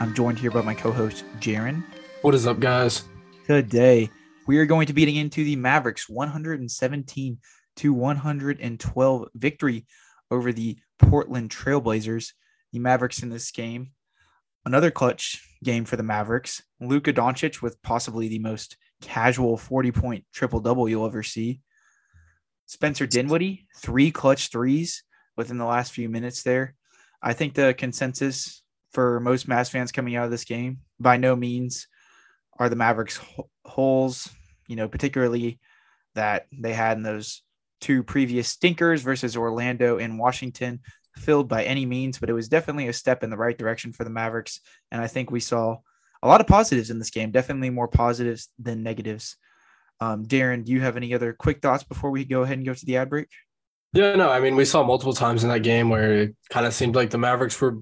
I'm joined here by my co host, Jaren. What is up, guys? Today, we are going to be getting into the Mavericks 117 to 112 victory over the Portland Trailblazers. The Mavericks in this game, another clutch game for the Mavericks. Luka Doncic with possibly the most casual 40 point triple double you'll ever see. Spencer Dinwiddie, three clutch threes within the last few minutes there. I think the consensus for most Mavs fans coming out of this game, by no means are the Mavericks holes, you know, particularly that they had in those two previous stinkers versus Orlando and Washington filled by any means, but it was definitely a step in the right direction for the Mavericks. And I think we saw a lot of positives in this game, definitely more positives than negatives. Um, Jaren, do you have any other quick thoughts before we go ahead and go to the ad break? Yeah, no, I mean, we saw multiple times in that game where it kind of seemed like the Mavericks were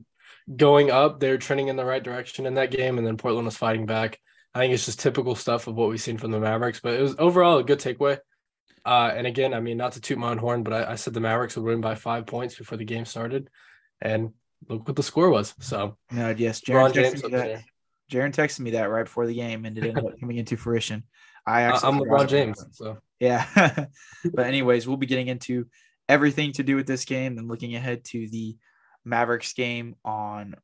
going up, they're trending in the right direction in that game, and then Portland was fighting back. I think it's just typical stuff of what we've seen from the Mavericks, but it was overall a good takeaway. Uh, and again, I mean, not to toot my own horn, but I, I, said the Mavericks would win by five points before the game started, and look what the score was. So, no, yes, Jaren texted, me texted me that right before the game, and it ended up coming into fruition. I actually, I'm LeBron James, so yeah. but anyways, we'll be getting into everything to do with this game and looking ahead to the Mavericks game on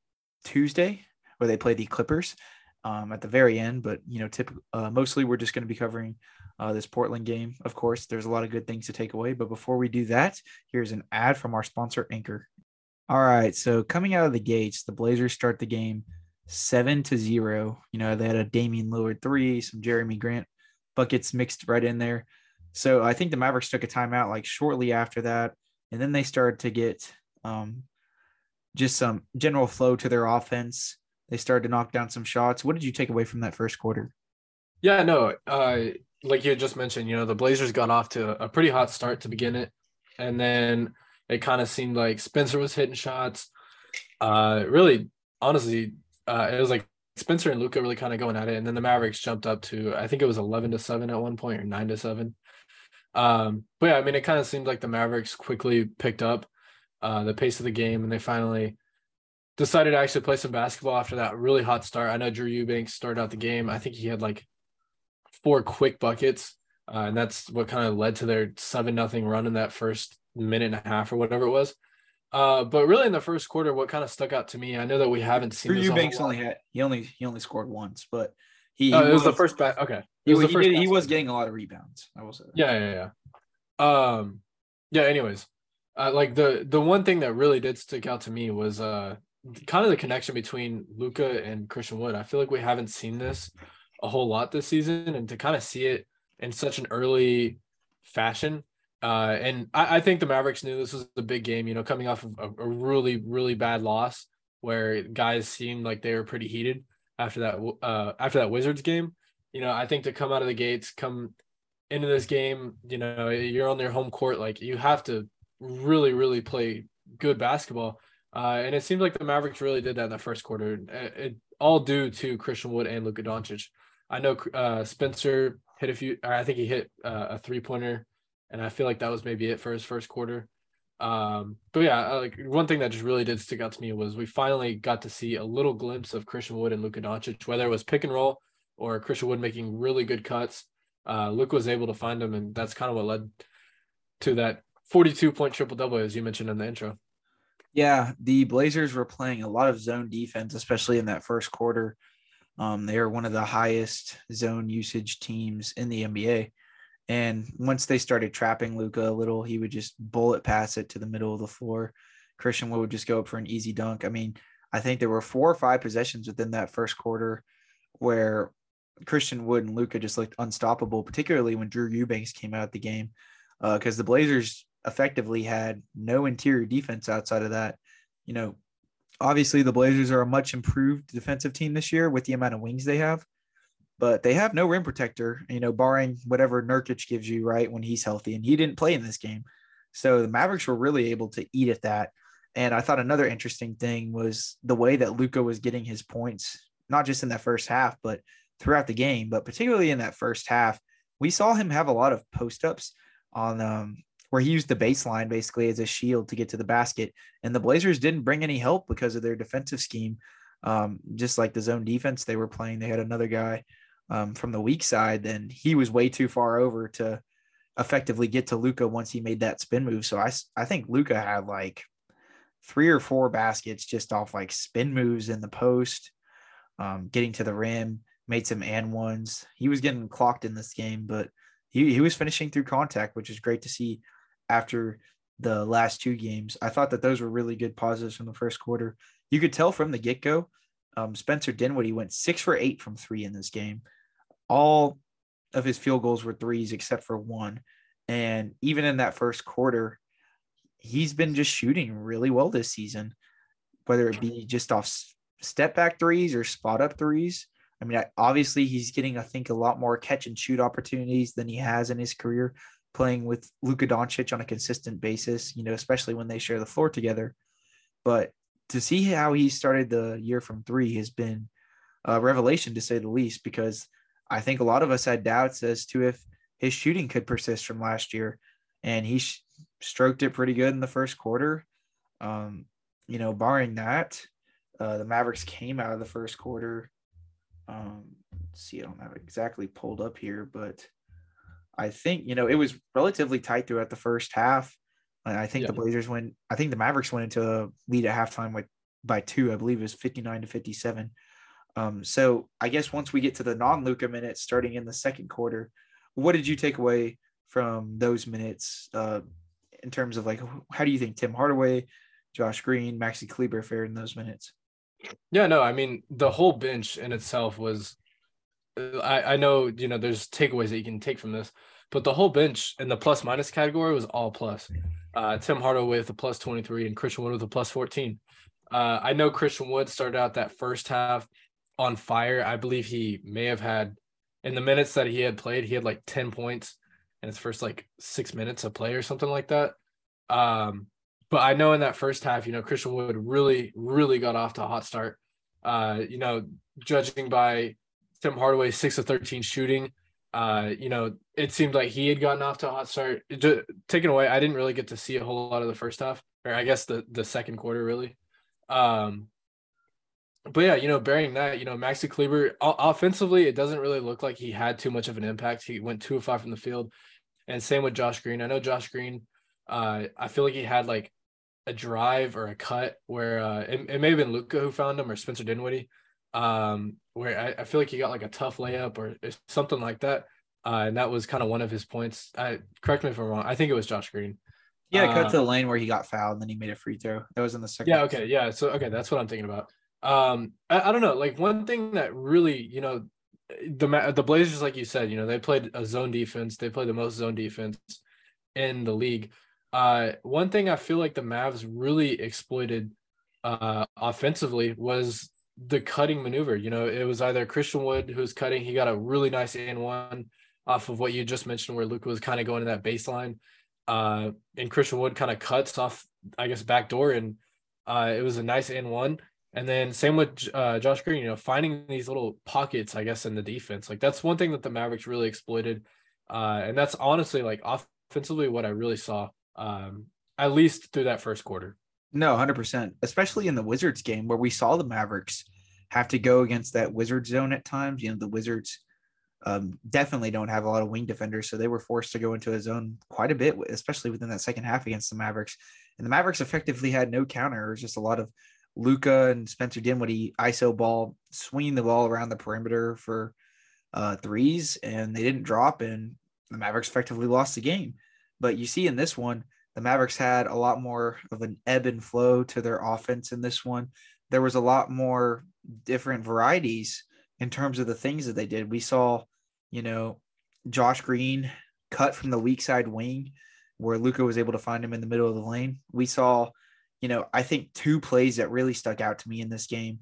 Tuesday, where they play the Clippers um, at the very end. But you know, tip, uh, mostly we're just going to be covering uh, this Portland game. Of course, there's a lot of good things to take away. But before we do that, here's an ad from our sponsor, Anchor. All right, so coming out of the gates, the Blazers start the game seven to zero. You know, they had a Damian Lillard three, some Jerami Grant buckets mixed right in there. So I think the Mavericks took a timeout like shortly after that, and then they started to get um, just some general flow to their offense. They started to knock down some shots. What did you take away from that first quarter? Yeah, no, uh, like you just mentioned, you know, the Blazers got off to a pretty hot start to begin it, and then it kind of seemed like Spencer was hitting shots. Uh, really, honestly, uh, it was like Spencer and Luka really kind of going at it, and then the Mavericks jumped up to I think it was eleven to seven at one point or nine to seven. Um, but yeah, I mean, it kind of seemed like the Mavericks quickly picked up uh, the pace of the game, and they finally decided to actually play some basketball after that really hot start. I know Drew Eubanks started out the game. I think he had like four quick buckets, uh, and that's what kind of led to their seven nothing run in that first minute and a half or whatever it was. Uh, but really in the first quarter, what kind of stuck out to me, I know that we haven't seen. Drew Eubanks only had he only he only scored once, but he, oh, it was, was, the first back. Okay, he, was, he, did, he was getting a lot of rebounds. I will say. That. Yeah, yeah, yeah. Um, yeah. Anyways, uh, like the the one thing that really did stick out to me was uh kind of the connection between Luka and Christian Wood. I feel like we haven't seen this a whole lot this season, and to kind of see it in such an early fashion. Uh, and I, I think the Mavericks knew this was a big game. You know, coming off of a, a really really bad loss where guys seemed like they were pretty heated after that uh after that Wizards game. You know, I think to come out of the gates, come into this game, you know, you're on their home court, like you have to really, really play good basketball. Uh, and it seems like the Mavericks really did that in the first quarter. It, it all due to Christian Wood and Luka Doncic. I know uh, Spencer hit a few. I think he hit uh, a three pointer, and I feel like that was maybe it for his first quarter. Um, but yeah, like one thing that just really did stick out to me was we finally got to see a little glimpse of Christian Wood and Luka Doncic, whether it was pick and roll or Christian Wood making really good cuts. Uh, Luka was able to find them, and that's kind of what led to that 42 point triple double, as you mentioned in the intro. Yeah, the Blazers were playing a lot of zone defense, especially in that first quarter. Um, they are one of the highest zone usage teams in the NBA. And once they started trapping Luka a little, he would just bullet pass it to the middle of the floor. Christian Wood would just go up for an easy dunk. I mean, I think there were four or five possessions within that first quarter where Christian Wood and Luka just looked unstoppable, particularly when Drew Eubanks came out of the game. Because uh, the Blazers effectively had no interior defense outside of that. You know, obviously the Blazers are a much improved defensive team this year with the amount of wings they have, but they have no rim protector, you know, barring whatever Nurkic gives you, right, when he's healthy. And he didn't play in this game. So the Mavericks were really able to eat at that. And I thought another interesting thing was the way that Luka was getting his points, not just in that first half, but throughout the game, but particularly in that first half. We saw him have a lot of post ups on um, where he used the baseline basically as a shield to get to the basket. And the Blazers didn't bring any help because of their defensive scheme. Um, just like the zone defense they were playing, they had another guy um, from the weak side, and he was way too far over to effectively get to Luka once he made that spin move. So I, I think Luka had like three or four baskets just off like spin moves in the post, um, getting to the rim, made some and ones. He was getting clocked in this game, but he, he was finishing through contact, which is great to see after the last two games. I thought that those were really good positives from the first quarter. You could tell from the get go, um, Spencer Dinwiddie went six for eight from three in this game. All of his field goals were threes except for one. And even in that first quarter, he's been just shooting really well this season, whether it be just off step back threes or spot up threes. I mean, obviously, he's getting, I think, a lot more catch and shoot opportunities than he has in his career playing with Luka Doncic on a consistent basis, you know, especially when they share the floor together. But to see how he started the year from three has been a revelation to say the least, because I think a lot of us had doubts as to if his shooting could persist from last year. And he sh- stroked it pretty good in the first quarter. Um, you know, barring that, uh, the Mavericks came out of the first quarter. Um, see, I don't have exactly pulled up here, but I think you know it was relatively tight throughout the first half. I think yeah. the Blazers went. I think the Mavericks went into a lead at halftime with by two. I believe it was fifty nine to fifty seven. Um, so I guess once we get to the non Luka minutes starting in the second quarter, what did you take away from those minutes uh, in terms of like how do you think Tim Hardaway, Josh Green, Maxi Kleber fared in those minutes? Yeah, no, I mean the whole bench in itself was I, I know you know there's takeaways that you can take from this, but the whole bench in the plus minus category was all plus. Uh, Tim Hardaway with a plus 23 and Christian Wood with a plus 14. Uh, I know Christian Wood started out that first half on fire. I believe he may have had in the minutes that he had played, he had like 10 points in his first like six minutes of play or something like that. Um, but I know in that first half, you know, Christian Wood really, really got off to a hot start. Uh, you know, judging by Tim Hardaway six of thirteen shooting. Uh, you know, it seemed like he had gotten off to a hot start. Just, taken away, I didn't really get to see a whole lot of the first half, or I guess the the second quarter really. Um, but yeah, you know, bearing that, you know, Maxi Kleber offensively, it doesn't really look like he had too much of an impact. He went two of five from the field, and same with Josh Green. I know Josh Green. Uh, I feel like he had like a drive or a cut where uh, it, it may have been Luka who found him or Spencer Dinwiddie um, where I, I, feel like he got like a tough layup or something like that. Uh, and that was kind of one of his points. I correct me if I'm wrong. I think it was Josh Green. Yeah, uh, cut to the lane where he got fouled, and then he made a free throw. That was in the second. Yeah. Okay. Yeah. So okay, that's what I'm thinking about. Um, I, I don't know. Like one thing that really, you know, the the Blazers, like you said, you know, they played a zone defense. They played the most zone defense in the league. Uh, one thing I feel like the Mavs really exploited uh, offensively was the cutting maneuver. You know, it was either Christian Wood who's cutting. He got a really nice and one off of what you just mentioned, where Luka was kind of going to that baseline. Uh, and Christian Wood kind of cuts off, I guess, back door, and uh, it was a nice and one. And then same with uh, Josh Green, you know, finding these little pockets, I guess, in the defense. Like that's one thing that the Mavericks really exploited, uh, and that's honestly like offensively what I really saw, um, at least through that first quarter. No, 100%, especially in the Wizards game where we saw the Mavericks have to go against that Wizard zone at times. You know, the Wizards um, definitely don't have a lot of wing defenders, so they were forced to go into a zone quite a bit, especially within that second half against the Mavericks. And the Mavericks effectively had no counter. It was just a lot of Luka and Spencer Dinwiddie ISO ball, swinging the ball around the perimeter for uh, threes, and they didn't drop, and the Mavericks effectively lost the game. But you see in this one, the Mavericks had a lot more of an ebb and flow to their offense in this one. There was a lot more different varieties in terms of the things that they did. We saw, you know, Josh Green cut from the weak side wing where Luka was able to find him in the middle of the lane. We saw, you know, I think two plays that really stuck out to me in this game,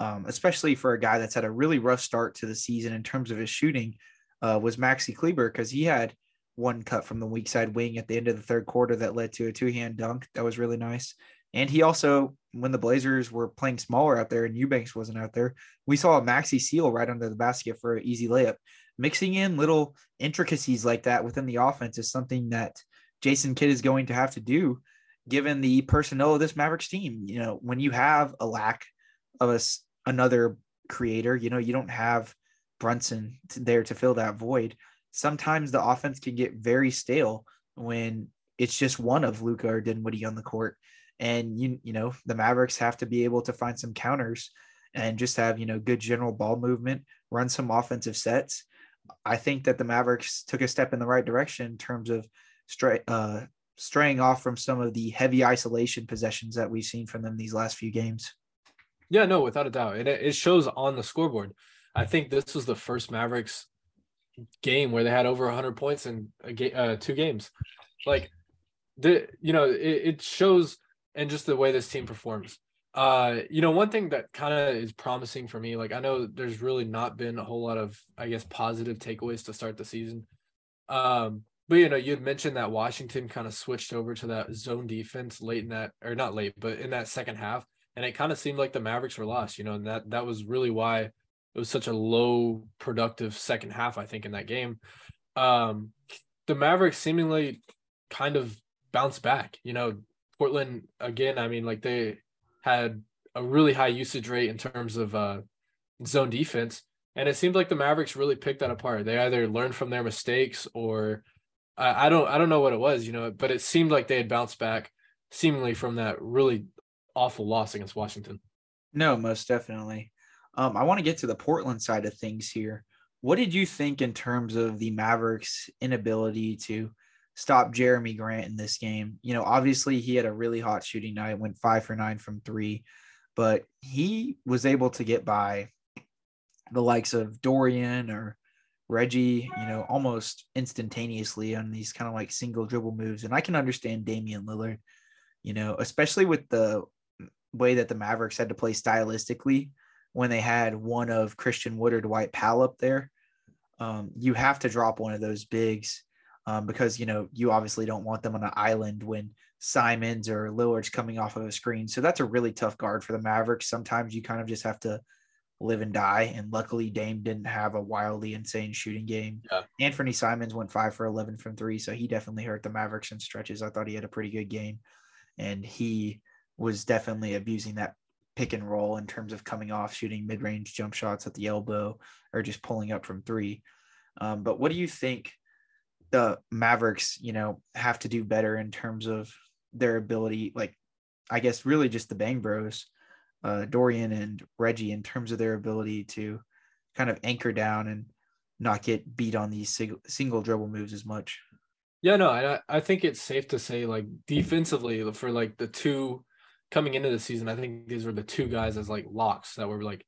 um, especially for a guy that's had a really rough start to the season in terms of his shooting, uh, was Maxi Kleber because he had one cut from the weak side wing at the end of the third quarter that led to a two hand dunk. That was really nice. And he also, when the Blazers were playing smaller out there and Eubanks wasn't out there, we saw a Maxi seal right under the basket for an easy layup. Mixing in little intricacies like that within the offense is something that Jason Kidd is going to have to do given the personnel of this Mavericks team. You know, when you have a lack of a, another creator, you know, you don't have Brunson there to fill that void. Sometimes the offense can get very stale when it's just one of Luka or Dinwiddie on the court and you you know the Mavericks have to be able to find some counters and just have you know good general ball movement, run some offensive sets. I think that the Mavericks took a step in the right direction in terms of stray, uh, straying off from some of the heavy isolation possessions that we've seen from them these last few games. Yeah, no, without a doubt, it it shows on the scoreboard. I think this was the first Mavericks game where they had over 100 points in a ga- uh, two games. Like the you know it, it shows and just the way this team performs. Uh, you know, one thing that kind of is promising for me, like I know there's really not been a whole lot of, I guess, positive takeaways to start the season. Um, but you know, you had mentioned that Washington kind of switched over to that zone defense late in that, or not late, but in that second half, and it kind of seemed like the Mavericks were lost. You know, and that that was really why it was such a low productive second half. I think in that game, um, the Mavericks seemingly kind of bounced back. You know, Portland again, I mean, like they had a really high usage rate in terms of uh, zone defense, and it seemed like the Mavericks really picked that apart. They either learned from their mistakes or I, I don't I don't know what it was, you know, but it seemed like they had bounced back seemingly from that really awful loss against Washington. No, most definitely. Um, I want to get to the Portland side of things here. What did you think in terms of the Mavericks' inability to stop Jerami Grant in this game. You know, obviously he had a really hot shooting night, went five for nine from three, but he was able to get by the likes of Dorian or Reggie, you know, almost instantaneously on these kind of like single dribble moves. And I can understand Damian Lillard, you know, especially with the way that the Mavericks had to play stylistically when they had one of Christian Wood or Dwight Powell up there. Um, you have to drop one of those bigs um, because you know you obviously don't want them on an island when Simons or Lillard's coming off of a screen. So that's a really tough guard for the Mavericks. Sometimes you kind of just have to live and die. And luckily, Dame didn't have a wildly insane shooting game. Yeah. Anthony Simons went five for 11 from three. So he definitely hurt the Mavericks in stretches. I thought he had a pretty good game. And he was definitely abusing that pick and roll in terms of coming off, shooting mid range jump shots at the elbow, or just pulling up from three. Um, but what do you think the Mavericks, you know, have to do better in terms of their ability, like I guess really just the Bang Bros, uh, Dorian and Reggie, in terms of their ability to kind of anchor down and not get beat on these single, single dribble moves as much. Yeah, no, I I think it's safe to say like defensively for like the two coming into the season, I think these were the two guys as like locks that were like,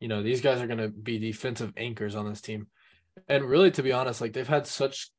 you know, these guys are gonna be defensive anchors on this team. And really, to be honest, like they've had such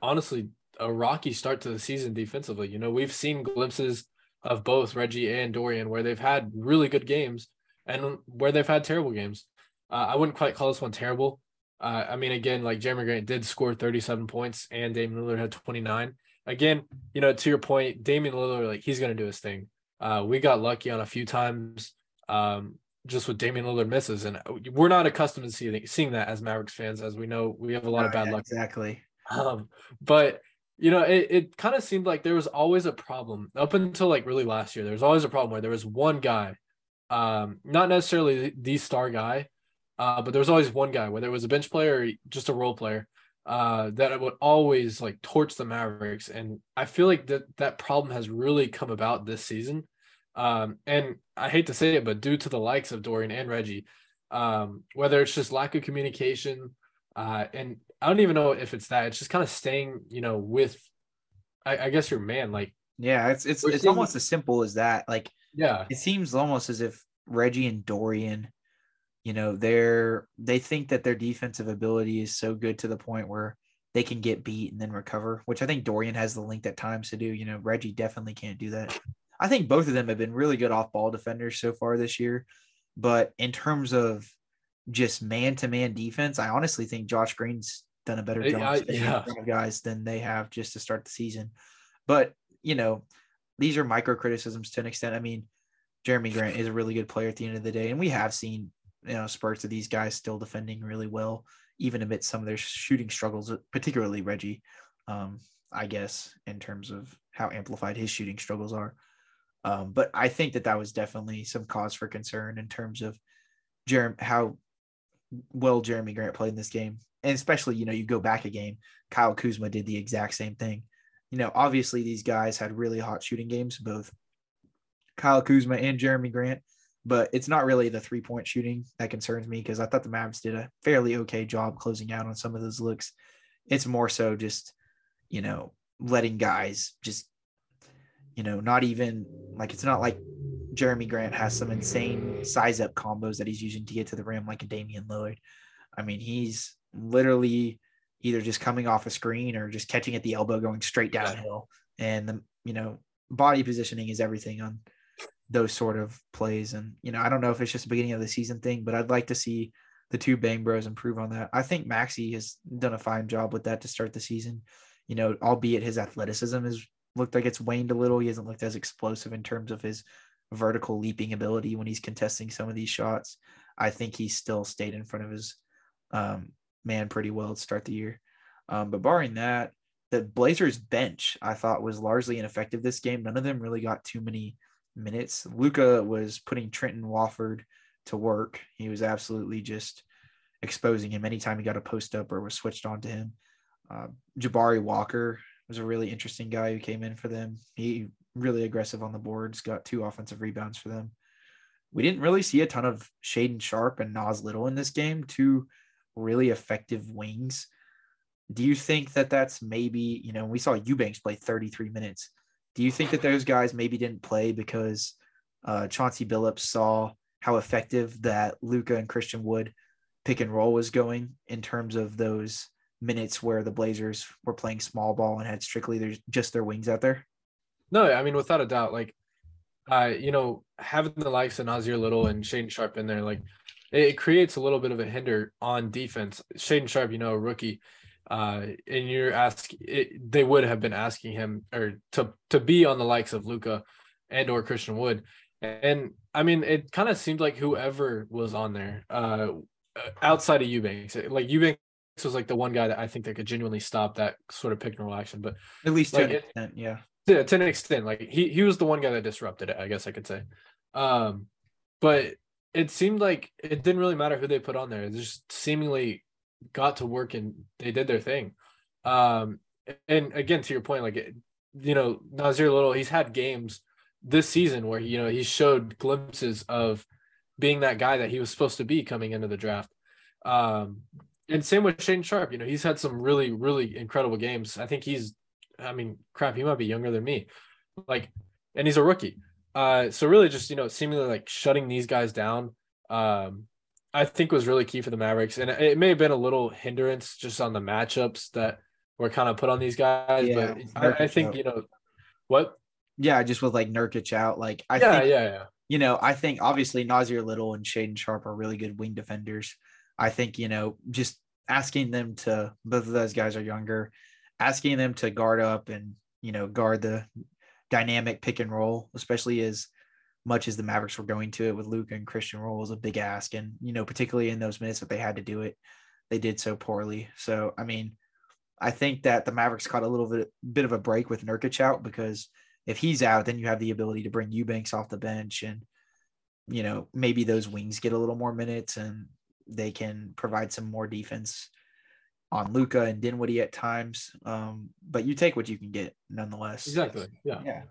honestly a rocky start to the season defensively. You know, we've seen glimpses of both Reggie and Dorian where they've had really good games and where they've had terrible games. Uh, I wouldn't quite call this one terrible. Uh, I mean, again, like Jerami Grant did score 37 points and Damian Lillard had 29. Again, you know, to your point, Damian Lillard, like he's going to do his thing. Uh, we got lucky on a few times um, just with Damian Lillard misses, and we're not accustomed to seeing, seeing that as Mavericks fans, as we know we have a lot of bad yeah, luck. Exactly. Um, but you know, it, it kind of seemed like there was always a problem up until like really last year. There was always a problem where there was one guy, um, not necessarily the star guy, uh, but there was always one guy, whether it was a bench player or just a role player, uh, that would always like torch the Mavericks. And I feel like that that problem has really come about this season. Um, and I hate to say it, but due to the likes of Dorian and Reggie, um, whether it's just lack of communication, uh, and I don't even know if it's that. It's just kind of staying, you know, with, I, I guess your man. Like, yeah, it's it's it's seeing, almost as simple as that. Like, yeah, it seems almost as if Reggie and Dorian, you know, they're they think that their defensive ability is so good to the point where they can get beat and then recover, which I think Dorian has the length at times to do. You know, Reggie definitely can't do that. I think both of them have been really good off ball defenders so far this year. But in terms of just man to man defense, I honestly think Josh Green's done a better job I, yeah. guys than they have just to start the season. But you know, these are micro criticisms to an extent. I mean, Jerami Grant is a really good player at the end of the day, and we have seen you know spurts of these guys still defending really well, even amidst some of their shooting struggles, particularly Reggie. Um, I guess in terms of how amplified his shooting struggles are. Um, but I think that that was definitely some cause for concern in terms of Jerami, how well Jerami Grant played in this game. And especially, you know, you go back a game, Kyle Kuzma did the exact same thing. You know, obviously these guys had really hot shooting games, both Kyle Kuzma and Jerami Grant, but it's not really the three point shooting that concerns me because I thought the Mavs did a fairly okay job closing out on some of those looks. It's more so just, you know, letting guys just you know, not even like it's not like Jerami Grant has some insane size up combos that he's using to get to the rim like a Damian Lillard. I mean, he's literally either just coming off a screen or just catching at the elbow going straight downhill. And the you know, body positioning is everything on those sort of plays. And, you know, I don't know if it's just the beginning of the season thing, but I'd like to see the two Bang Bros improve on that. I think Maxi has done a fine job with that to start the season. You know, albeit his athleticism has looked like it's waned a little. He hasn't looked as explosive in terms of his vertical leaping ability when he's contesting some of these shots. I think he still stayed in front of his um, man pretty well to start the year. Um, but barring that, the Blazers bench I thought was largely ineffective this game. None of them really got too many minutes. Luka was putting Trendon Watford to work. He was absolutely just exposing him anytime he got a post up or was switched on to him. Uh, Jabari Walker was a really interesting guy who came in for them. He really aggressive on the boards, got two offensive rebounds for them. We didn't really see a ton of Shaedon Sharpe and Nas Little in this game, two really effective wings. Do you think that that's maybe, you know, we saw Eubanks play 33 minutes. Do you think that those guys maybe didn't play because uh, Chauncey Billups saw how effective that Luka and Christian Wood pick and roll was going in terms of those minutes where the Blazers were playing small ball and had strictly their just their wings out there? No, I mean without a doubt, like uh, you know, having the likes of Nassir Little and Shane Sharp in there, like it, creates a little bit of a hinder on defense. Shaedon Sharp, you know, rookie, uh, and you're asking, they would have been asking him or to to be on the likes of Luka and or Christian Wood, and I mean, it kind of seemed like whoever was on there, uh, outside of Eubanks, like Eubanks was like the one guy that I think that could genuinely stop that sort of pick and roll action. But at least to like, an extent, yeah. Yeah, to an extent. Like he he was the one guy that disrupted it, I guess I could say. Um, but it seemed like it didn't really matter who they put on there. It just seemingly got to work and they did their thing. Um, and again, to your point, like you know, Nassir Little, he's had games this season where you know he showed glimpses of being that guy that he was supposed to be coming into the draft. Um, and same with Shane Sharp, You know, he's had some really, really incredible games. I think he's, I mean, crap, he might be younger than me. Like, and he's a rookie. Uh, so really just, you know, seemingly like shutting these guys down, um, I think was really key for the Mavericks. And it may have been a little hindrance just on the matchups that were kind of put on these guys. Yeah, but I, I, think, you know, what? Yeah, just with like Nurkic out. Like, I yeah, think, yeah, yeah. You know, I think obviously Nassir Little and Shaedon Sharpe are really good wing defenders. I think, you know, just asking them to, both of those guys are younger, asking them to guard up and, you know, guard the dynamic pick and roll, especially as much as the Mavericks were going to it with Luke and Christian roll was a big ask. And, you know, particularly in those minutes that they had to do it, they did so poorly. So, I mean, I think that the Mavericks caught a little bit, bit of a break with Nurkic out because if he's out, then you have the ability to bring Eubanks off the bench and, you know, maybe those wings get a little more minutes and they can provide some more defense on Luka and Dinwiddie at times. Um, but you take what you can get nonetheless. Exactly. Yeah. Yeah.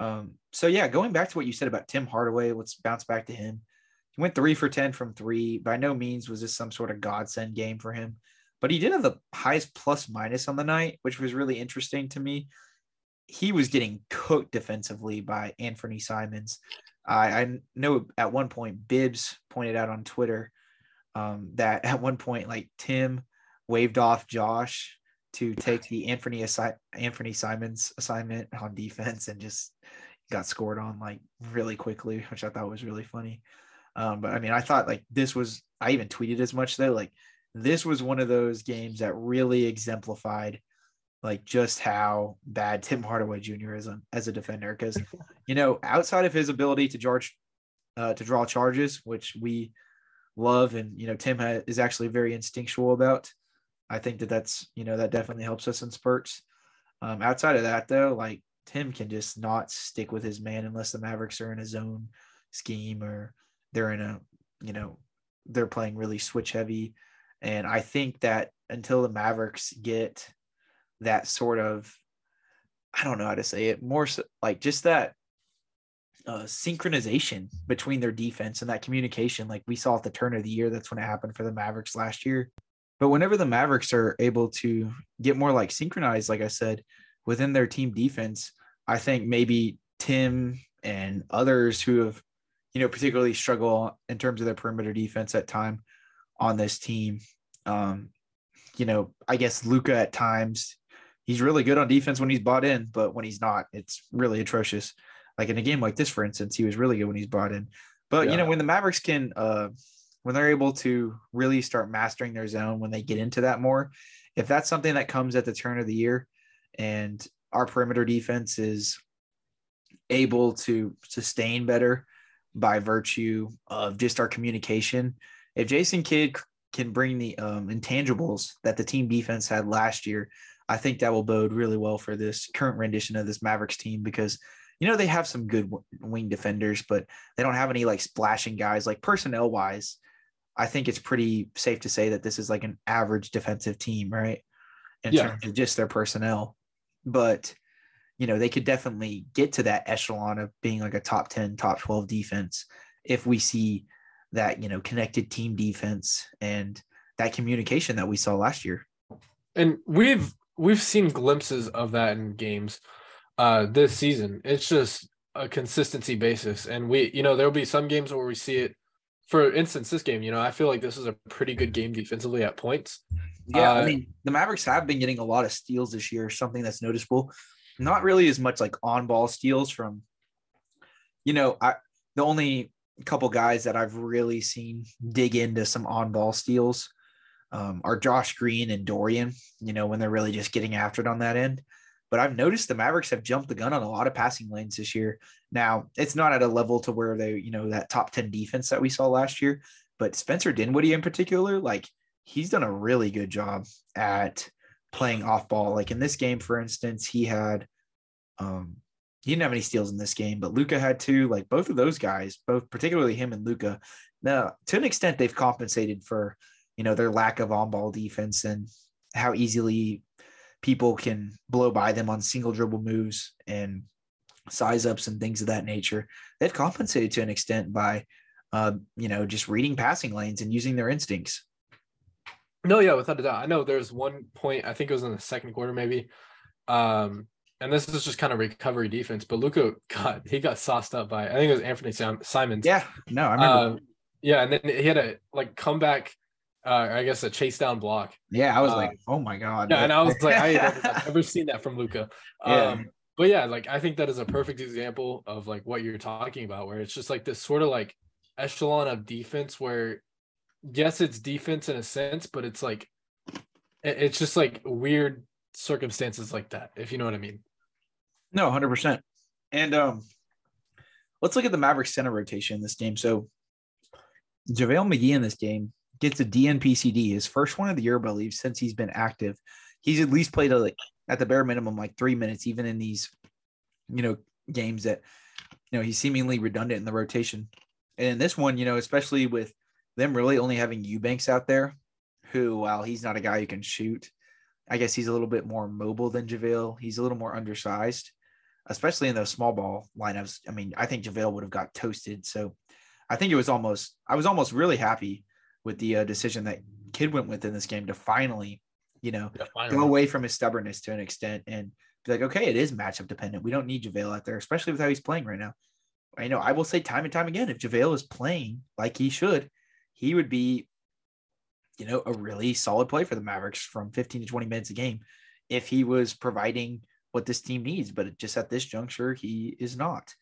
Um, so yeah, going back to what you said about Tim Hardaway, let's bounce back to him. He went three for 10 from three. By no means was this some sort of godsend game for him, but he did have the highest plus minus on the night, which was really interesting to me. He was getting cooked defensively by Anthony Simons. I, I know at one point Bibbs pointed out on Twitter um, that at one point, like Tim waved off Josh to take the Anthony assi- Anthony Simons assignment on defense and just got scored on like really quickly, which I thought was really funny. Um, but I mean, I thought like this was, I even tweeted as much though, like this was one of those games that really exemplified like just how bad Tim Hardaway Jr. is on, as a defender. Because, you know, outside of his ability to charge, uh, to draw charges, which we love, and, you know, Tim ha- is actually very instinctual about. I think that that's, you know, that definitely helps us in spurts. Um, outside of that, though, like Tim can just not stick with his man unless the Mavericks are in a zone scheme or they're in a, you know, they're playing really switch heavy. And I think that until the Mavericks get that sort of, I don't know how to say it, more so, like just that uh, synchronization between their defense and that communication, like we saw at the turn of the year, that's when it happened for the Mavericks last year. But whenever the Mavericks are able to get more like synchronized, like I said, within their team defense, I think maybe Tim and others who have, you know, particularly struggle in terms of their perimeter defense at time on this team. Um, you know, I guess Luka at times he's really good on defense when he's bought in, but when he's not, it's really atrocious. Like in a game like this, for instance, he was really good when he's bought in. But yeah. you know, when the Mavericks can uh when they're able to really start mastering their zone when they get into that more, if that's something that comes at the turn of the year and our perimeter defense is able to sustain better by virtue of just our communication. If Jason Kidd can bring the um, intangibles that the team defense had last year, I think that will bode really well for this current rendition of this Mavericks team because you know they have some good wing defenders, but they don't have any like splashing guys. Like personnel wise, I think it's pretty safe to say that this is like an average defensive team, right? In yeah. terms of just their personnel, but you know they could definitely get to that echelon of being like a top ten, top twelve defense if we see that you know connected team defense and that communication that we saw last year. And we've we've seen glimpses of that in games uh this season. It's just a consistency basis. And we, you know, there'll be some games where we see it. For instance, this game, you know, I feel like this is a pretty good game defensively at points. Yeah, uh, I mean, the Mavericks have been getting a lot of steals this year, something that's noticeable. Not really as much like on ball steals from, you know, I the only couple guys that I've really seen dig into some on ball steals um, are Josh Green and Dorian, you know, when they're really just getting after it on that end. But I've noticed the Mavericks have jumped the gun on a lot of passing lanes this year. Now, it's not at a level to where they, you know, that top 10 defense that we saw last year, but Spencer Dinwiddie in particular, like he's done a really good job at playing off ball. Like in this game, for instance, he had um he didn't have any steals in this game, but Luka had two. Like both of those guys, both particularly him and Luka, Now, to an extent, they've compensated for you know their lack of on-ball defense and how easily people can blow by them on single dribble moves and size ups and things of that nature. They've compensated to an extent by, uh, you know, just reading passing lanes and using their instincts. No, yeah, without a doubt. I know there's one point. I think it was in the second quarter, maybe. Um, and this is just kind of recovery defense. But Luka got he got sauced up by I think it was Anthony Simons. Yeah, no, I remember. Um, yeah, and then he had a like comeback uh, I guess a chase down block. Yeah, I was uh, like, oh my god. Yeah, and I was like, I have never seen that from. Yeah. Um, but yeah, like I think that is a perfect example of like what you're talking about, where it's just like this sort of like echelon of defense where yes, it's defense in a sense, but it's like it's just like weird circumstances like that, if you know what I mean. No, hundred percent. And um, let's look at the Mavericks center rotation in this game. So JaVale McGee in this game gets a DNPCD, his first one of the year, I believe, since he's been active. He's at least played a, like at the bare minimum like three minutes, even in these, you know, games that, you know, he's seemingly redundant in the rotation. And in this one, you know, especially with them really only having Eubanks out there, who, while he's not a guy who can shoot, I guess he's a little bit more mobile than JaVale. He's a little more undersized, especially in those small ball lineups. I mean, I think JaVale would have got toasted. So I think it was almost, I was almost really happy with the uh, decision that Kidd went with in this game to finally, you know, yeah, finally. go away from his stubbornness to an extent and be like, okay, it is matchup dependent. We don't need JaVale out there, especially with how he's playing right now. I know I will say time and time again, if JaVale is playing like he should, he would be, you know, a really solid play for the Mavericks from 15 to 20 minutes a game if he was providing what this team needs. But just at this juncture, he is not.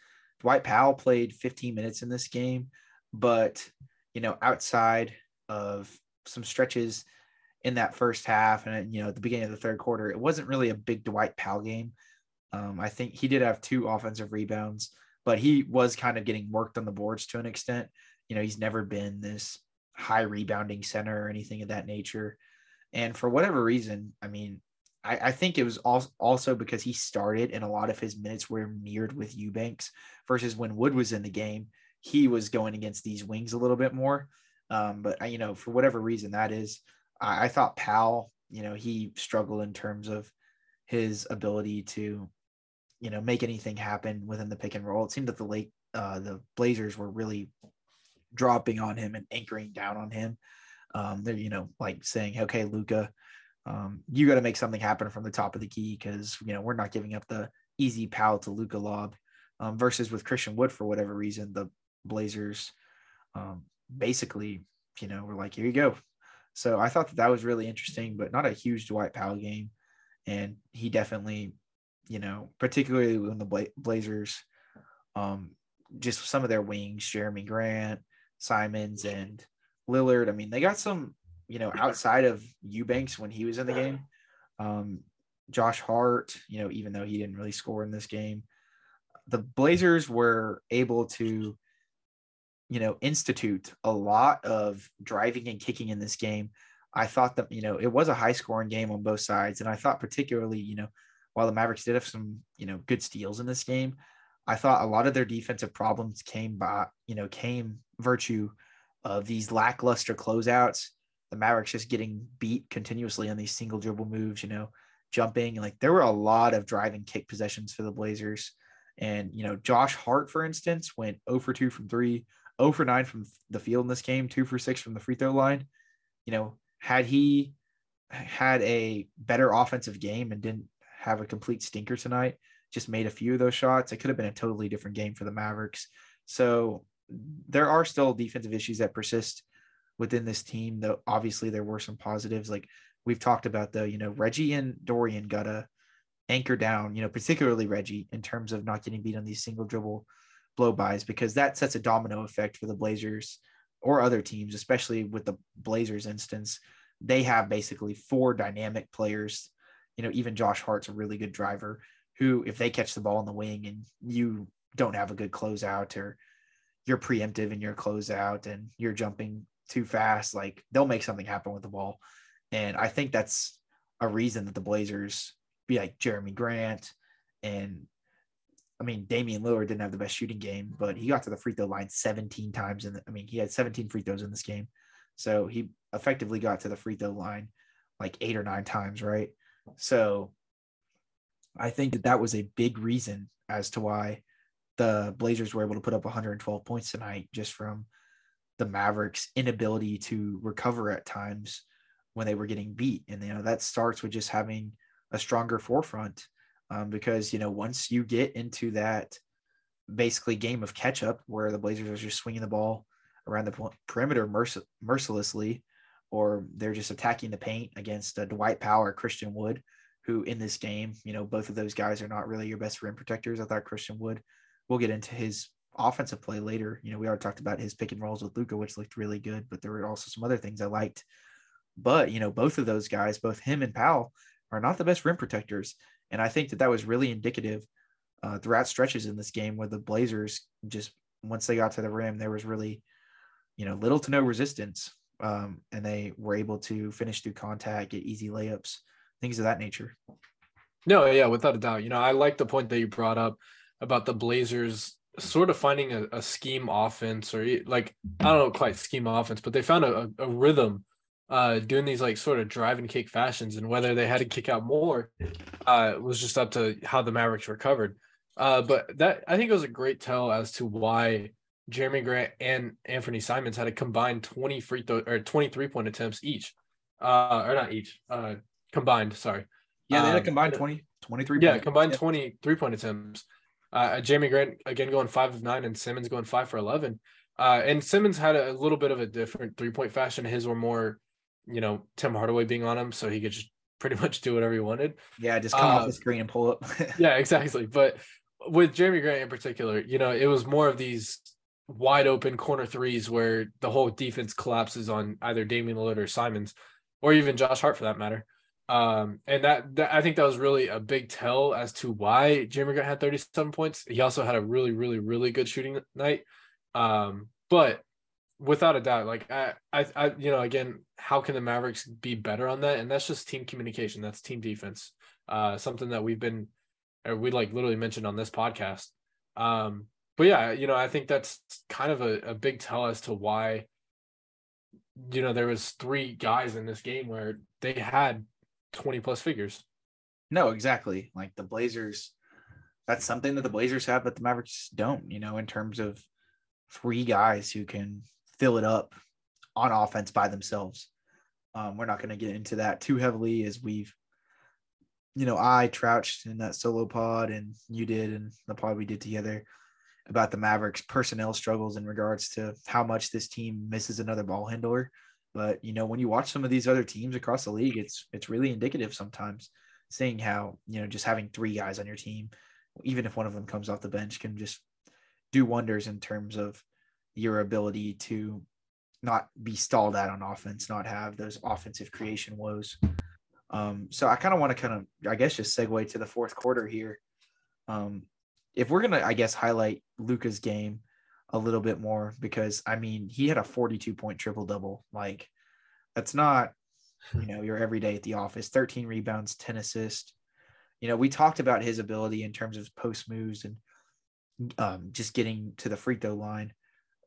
Dwight Powell played 15 minutes in this game, but you know, outside of some stretches in that first half and you know at the beginning of the third quarter, it wasn't really a big Dwight Powell game. Um, I think he did have two offensive rebounds, but he was kind of getting worked on the boards to an extent. You know, he's never been this high rebounding center or anything of that nature. And for whatever reason, I mean, I, I think it was also because he started and a lot of his minutes were mirrored with Eubanks versus when Wood was in the game, he was going against these wings a little bit more. Um, but you know, for whatever reason that is, I, I thought Powell, you know, he struggled in terms of his ability to, you know, make anything happen within the pick and roll. It seemed that the late uh, the Blazers were really dropping on him and anchoring down on him. Um, they're you know like saying, okay, Luka, um, you got to make something happen from the top of the key because you know we're not giving up the easy Powell to Luka lob. Um, versus with Christian Wood for whatever reason, the Blazers um, basically you know were like, here you go. So I thought that that was really interesting, but not a huge Dwight Powell game, and he definitely, you know, particularly when the Bla- Blazers, um, just some of their wings, Jerami Grant, Simons, and Lillard. I mean, they got some you know, outside of Eubanks when he was in the game, um, Josh Hart, you know, even though he didn't really score in this game, the Blazers were able to, you know, institute a lot of driving and kicking in this game. I thought that, you know, it was a high scoring game on both sides. And I thought, particularly, you know, while the Mavericks did have some, you know, good steals in this game, I thought a lot of their defensive problems came by, you know, came virtue of these lackluster closeouts the Mavericks just getting beat continuously on these single dribble moves, you know, jumping. Like there were a lot of driving kick possessions for the Blazers. And, you know, Josh Hart, for instance, went 0 for 2 from three, 0 for 9 from the field in this game, 2 for 6 from the free throw line. You know, had he had a better offensive game and didn't have a complete stinker tonight, just made a few of those shots, it could have been a totally different game for the Mavericks. So there are still defensive issues that persist within this team. Though obviously there were some positives, like we've talked about. Though you know Reggie and Dorian gotta anchor down. You know particularly Reggie in terms of not getting beat on these single dribble blow bys because that sets a domino effect for the Blazers or other teams, especially with the Blazers instance. They have basically four dynamic players. You know, even Josh Hart's a really good driver who, if they catch the ball in the wing and you don't have a good closeout or you're preemptive in your closeout and you're jumping too fast, like they'll make something happen with the ball. And I think that's a reason that the Blazers be like Jerami Grant and I mean Damian Lillard didn't have the best shooting game, but he got to the free throw line 17 times And I mean he had 17 free throws in this game. So he effectively got to the free throw line like 8 or 9 times, right? So I think that that was a big reason as to why the Blazers were able to put up 112 points tonight just from the Mavericks' inability to recover at times when they were getting beat. And, you know, that starts with just having a stronger forefront um, because, you know, once you get into that basically game of catch up where the Blazers are just swinging the ball around the perimeter merc- mercilessly, or they're just attacking the paint against uh, Dwight Powell, Christian Wood, who in this game, you know, both of those guys are not really your best rim protectors. I thought Christian Wood, we'll get into his offensive play later. You know, we already talked about his pick and rolls with Luka, which looked really good, but there were also some other things I liked. But, you know, both of those guys, both him and Powell, are not the best rim protectors. And I think that that was really indicative uh, throughout stretches in this game where the Blazers just, once they got to the rim, there was really, you know, little to no resistance. Um, and they were able to finish through contact, get easy layups, things of that nature. No, yeah, without a doubt. You know, I like the point that you brought up about the Blazers sort of finding a, a, scheme offense or like I don't know quite scheme offense, but they found a, a, rhythm uh doing these like sort of drive and kick fashions and whether they had to kick out more uh was just up to how the Mavericks recovered. Uh but that I think it was a great tell as to why Jerami Grant and Anthony Simons had a combined 20 free throw or 23 point attempts each. Uh or not each, uh combined, sorry. Yeah, they had a um, combined 20 23 Yeah, combined yeah. 23 point attempts. Uh, Jerami Grant again going five of nine, and Simons going five for eleven. Uh, and Simons had a, a little bit of a different three point fashion. His were more, you know, Tim Hardaway being on him, so he could just pretty much do whatever he wanted. Yeah, just come off Uh, the screen and pull up. Yeah, exactly. But with Jerami Grant in particular, you know, it was more of these wide open corner threes where the whole defense collapses on either Damian Lillard or Simons, or even Josh Hart for that matter. Um, and that, that I think that was really a big tell as to why Jerami Grant had 37 points. He also had a really, really, really good shooting night. Um, but without a doubt, like I, I, I, you know, again, how can the Mavericks be better on that? And that's just team communication. That's team defense. Uh, something that we've been, we like literally mentioned on this podcast. Um, but yeah, you know, I think that's kind of a, a big tell as to why, you know, there was three guys in this game where they had 20 plus figures. No, exactly. Like the Blazers, that's something that the Blazers have that the Mavericks don't, you know, in terms of three guys who can fill it up on offense by themselves. Um, we're not going to get into that too heavily as we've, you know, I trouched in that solo pod and you did in the pod we did together about the Mavericks personnel struggles in regards to how much this team misses another ball handler. But you know, when you watch some of these other teams across the league, it's it's really indicative sometimes seeing how you know just having three guys on your team, even if one of them comes off the bench, can just do wonders in terms of your ability to not be stalled out on offense, not have those offensive creation woes. Um, so I kind of want to kind of, I guess, just segue to the fourth quarter here. Um, if we're gonna, I guess, highlight Luka's game a little bit more because I mean he had a 42 point triple double. Like that's not, you know, your everyday at the office. 13 rebounds, 10 assists. You know, we talked about his ability in terms of post moves and um, just getting to the free throw line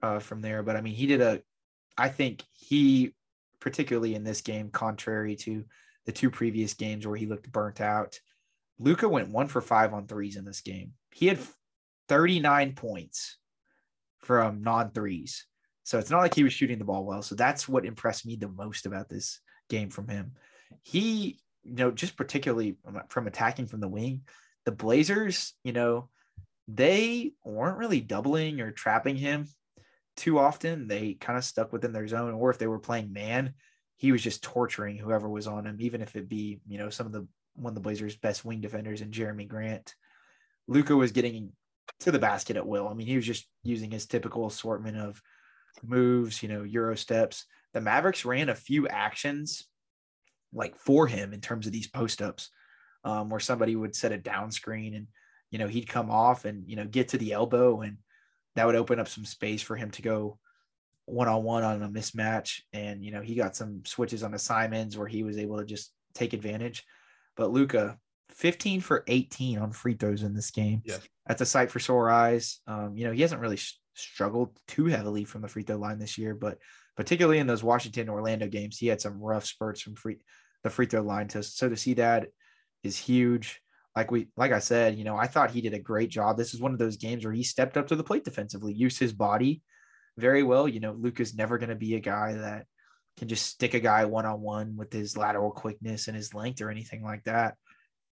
uh, from there. But I mean, he did a, I think he, particularly in this game, contrary to the two previous games where he looked burnt out, Luka went one for five on threes in this game. He had 39 points from non threes. So it's not like he was shooting the ball well. So that's what impressed me the most about this game from him. He, you know, just particularly from attacking from the wing, the Blazers, you know, they weren't really doubling or trapping him too often. They kind of stuck within their zone, or if they were playing man, he was just torturing whoever was on him, even if it be, you know, some of the one of the Blazers' best wing defenders and Jerami Grant. Luka was getting to the basket at will. I mean, he was just using his typical assortment of moves, you know, Euro steps. The Mavericks ran a few actions like for him in terms of these post ups, um, where somebody would set a down screen and, you know, he'd come off and, you know, get to the elbow and that would open up some space for him to go one on one on a mismatch. And, you know, he got some switches on the Simons where he was able to just take advantage. But Luka, 15 for 18 on free throws in this game. Yeah. That's a sight for sore eyes. Um, you know, he hasn't really sh- struggled too heavily from the free throw line this year, but particularly in those Washington Orlando games, he had some rough spurts from free the free throw line. To so to see that is huge. Like we like I said, you know, I thought he did a great job. This is one of those games where he stepped up to the plate defensively, used his body very well. You know, Luka's never going to be a guy that can just stick a guy one on one with his lateral quickness and his length or anything like that.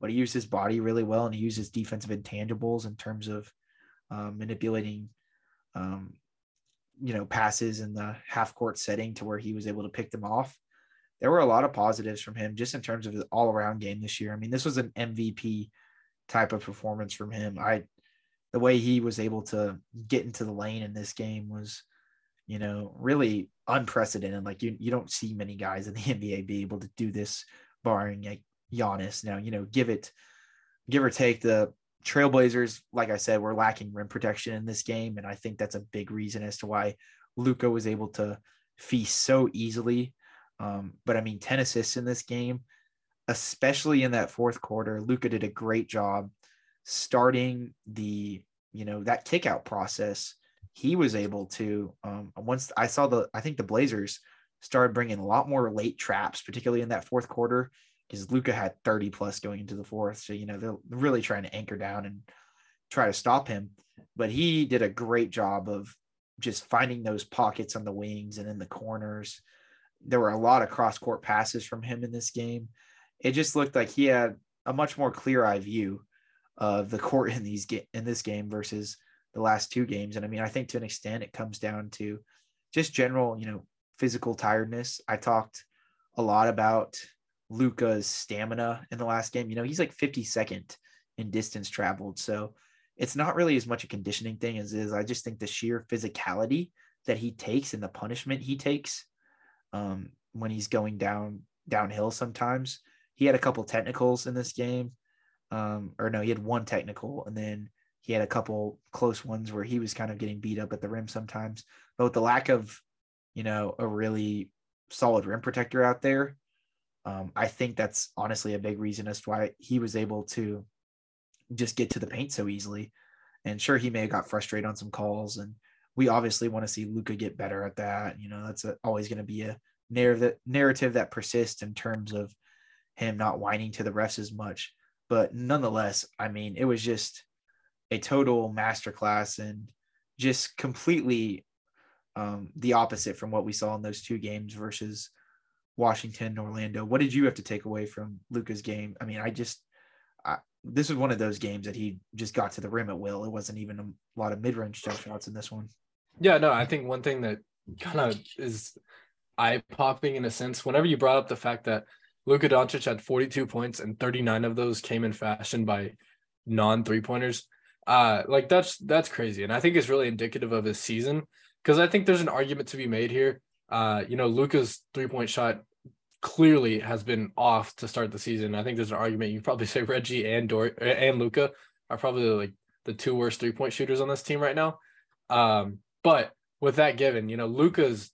But he used his body really well and he used his defensive intangibles in terms of um, manipulating, um, you know, passes in the half court setting to where he was able to pick them off. There were a lot of positives from him just in terms of his all around game this year. I mean, this was an MVP type of performance from him. I, the way he was able to get into the lane in this game was, you know, really unprecedented. Like you, you don't see many guys in the NBA be able to do this, barring like Giannis. Now, you know, give it, give or take, the Trailblazers, like I said, were lacking rim protection in this game, and I think that's a big reason as to why Luka was able to feast so easily. Um, but I mean, ten assists in this game, especially in that fourth quarter. Luka did a great job starting the, you know, that kickout process. He was able to um, once I saw the, I think the Blazers started bringing a lot more late traps, particularly in that fourth quarter because Luka had 30 plus going into the fourth. So, you know, they're really trying to anchor down and try to stop him. But he did a great job of just finding those pockets on the wings and in the corners. There were a lot of cross court passes from him in this game. It just looked like he had a much more clear eye view of the court in these ga- in this game versus the last two games. And I mean, I think to an extent it comes down to just general, you know, physical tiredness. I talked a lot about Luka's stamina in the last game. You know, he's like 52nd in distance traveled. So it's not really as much a conditioning thing as is. I just think the sheer physicality that he takes and the punishment he takes um, when he's going down downhill sometimes. He had a couple technicals in this game. Um, or no, he had one technical and then he had a couple close ones where he was kind of getting beat up at the rim sometimes. But with the lack of, you know, a really solid rim protector out there, um, I think that's honestly a big reason as to why he was able to just get to the paint so easily. And sure, he may have got frustrated on some calls, and we obviously want to see Luka get better at that. You know, that's a, always going to be a narrative that, narrative that persists in terms of him not whining to the refs as much. But nonetheless, I mean, it was just a total masterclass and just completely um, the opposite from what we saw in those two games versus Washington, Orlando. What did you have to take away from Luka's game? I mean, I just I, this was one of those games that he just got to the rim at will. It wasn't even a lot of mid-range jump shots in this one. Yeah, no, I think one thing that kind of is eye popping in a sense. Whenever you brought up the fact that Luka Doncic had 42 points and 39 of those came in fashion by non three pointers, uh, like that's that's crazy, and I think it's really indicative of his season because I think there's an argument to be made here. Uh, you know, Luka's three point shot clearly has been off to start the season. I think there's an argument you probably say Reggie and Dor and Luka are probably like the two worst three point shooters on this team right now. Um, but with that given, you know, Luka's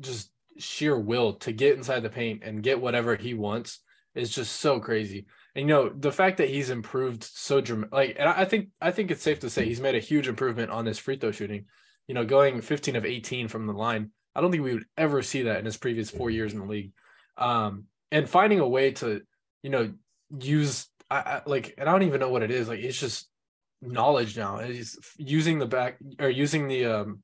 just sheer will to get inside the paint and get whatever he wants is just so crazy. And you know, the fact that he's improved so dramatic, like, and I think I think it's safe to say he's made a huge improvement on his free throw shooting. You know, going 15 of 18 from the line. I don't think we would ever see that in his previous four years in the league. Um, and finding a way to, you know, use I, I, like, and I don't even know what it is. Like, it's just knowledge now. He's using the back or using the um,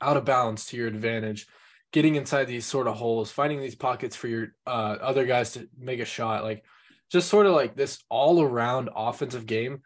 out of bounds to your advantage getting inside these sort of holes, finding these pockets for your uh, other guys to make a shot, like just sort of like this all around offensive game.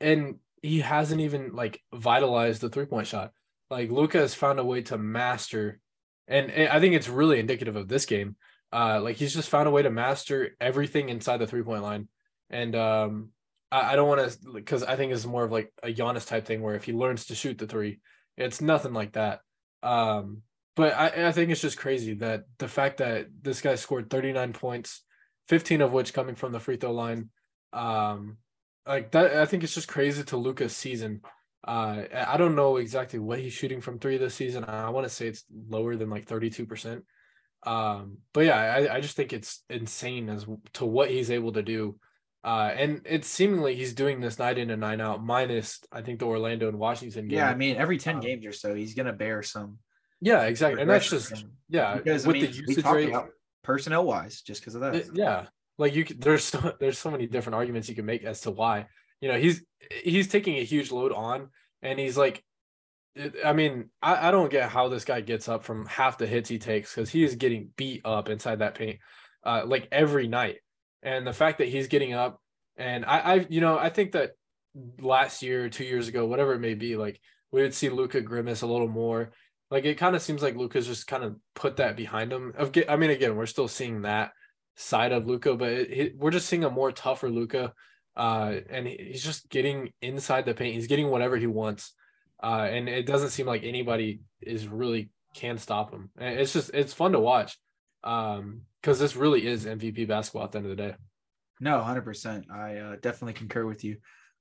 And he hasn't even like vitalized the three point shot. Like Luka has found a way to master, and, and I think it's really indicative of this game. Uh, like he's just found a way to master everything inside the three point line. And um, I, I don't want to because I think it's more of like a Giannis type thing where if he learns to shoot the three, it's nothing like that. Um, but I, I think it's just crazy that the fact that this guy scored 39 points, 15 of which coming from the free throw line. Um, like that, I think it's just crazy to Luka's season. Uh, I don't know exactly what he's shooting from three this season. I want to say it's lower than like 32%. Um, but yeah, I, I just think it's insane as to what he's able to do. Uh, and it's seemingly he's doing this night in and night out, minus I think the Orlando and Washington game. Yeah, I mean every 10 um, games or so, he's gonna bear some yeah, exactly. And that's just yeah, because with I mean, the usage rate personnel wise, just because of that. It, yeah. Like you there's so, there's so many different arguments you can make as to why. You know, he's he's taking a huge load on and he's like I mean, I, I don't get how this guy gets up from half the hits he takes because he is getting beat up inside that paint uh, like every night. And the fact that he's getting up and I, I you know, I think that last year, two years ago, whatever it may be, like we would see Luka grimace a little more. Like it kind of seems like Luka's just kind of put that behind him. Of I mean, again, we're still seeing that side of Luka, but it, it, we're just seeing a more tougher Luka, uh, and he's just getting inside the paint. He's getting whatever he wants, uh, and it doesn't seem like anybody is really can stop him. It's just it's fun to watch, um, because this really is MVP basketball at the end of the day. No, hundred percent. I uh, definitely concur with you.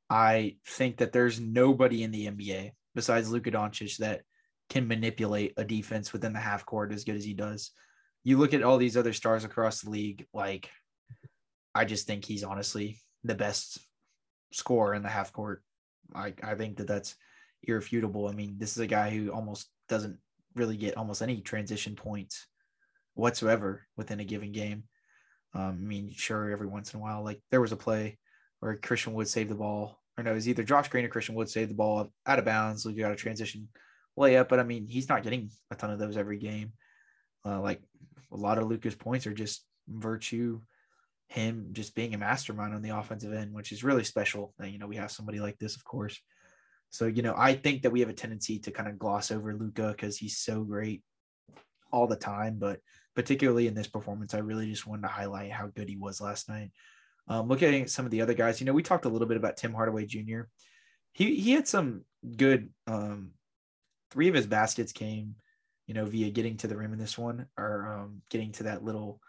I think that there's nobody in the NBA besides Luka Doncic that can manipulate a defense within the half court as good as he does. You look at all these other stars across the league, like I just think he's honestly the best scorer in the half court. I, I think that that's irrefutable. I mean, this is a guy who almost doesn't really get almost any transition points whatsoever within a given game. Um, I mean, sure, every once in a while, like there was a play where Christian Wood saved the ball, or no, it was either Josh Green or Christian Wood saved the ball out of bounds. You got a transition layup, but I mean, he's not getting a ton of those every game. Uh, like a lot of Luka's points are just virtue, him just being a mastermind on the offensive end, which is really special. That, you know, we have somebody like this, of course. So, you know, I think that we have a tendency to kind of gloss over Luka because he's so great all the time. But particularly in this performance, I really just wanted to highlight how good he was last night. Um, looking at some of the other guys, you know, we talked a little bit about Tim Hardaway Jr. He he had some good. Um, three of his baskets came, you know, via getting to the rim in this one, or um, getting to that little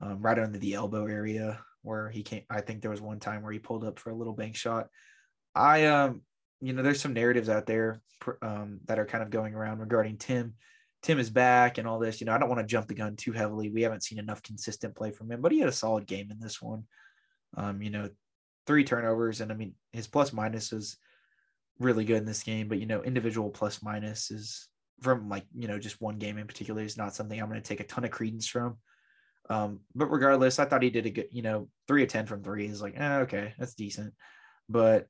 um, right under the elbow area where he came. I think there was one time where he pulled up for a little bank shot. I um, you know, there's some narratives out there um, that are kind of going around regarding Tim. Tim is back and all this. You know, I don't want to jump the gun too heavily. We haven't seen enough consistent play from him, but he had a solid game in this one. Um, you know, three turnovers, and I mean his plus minus was really good in this game. But you know, individual plus minus is from like you know just one game in particular is not something I'm going to take a ton of credence from. Um, but regardless, I thought he did a good. You know, three of ten from three is like eh, okay, that's decent. But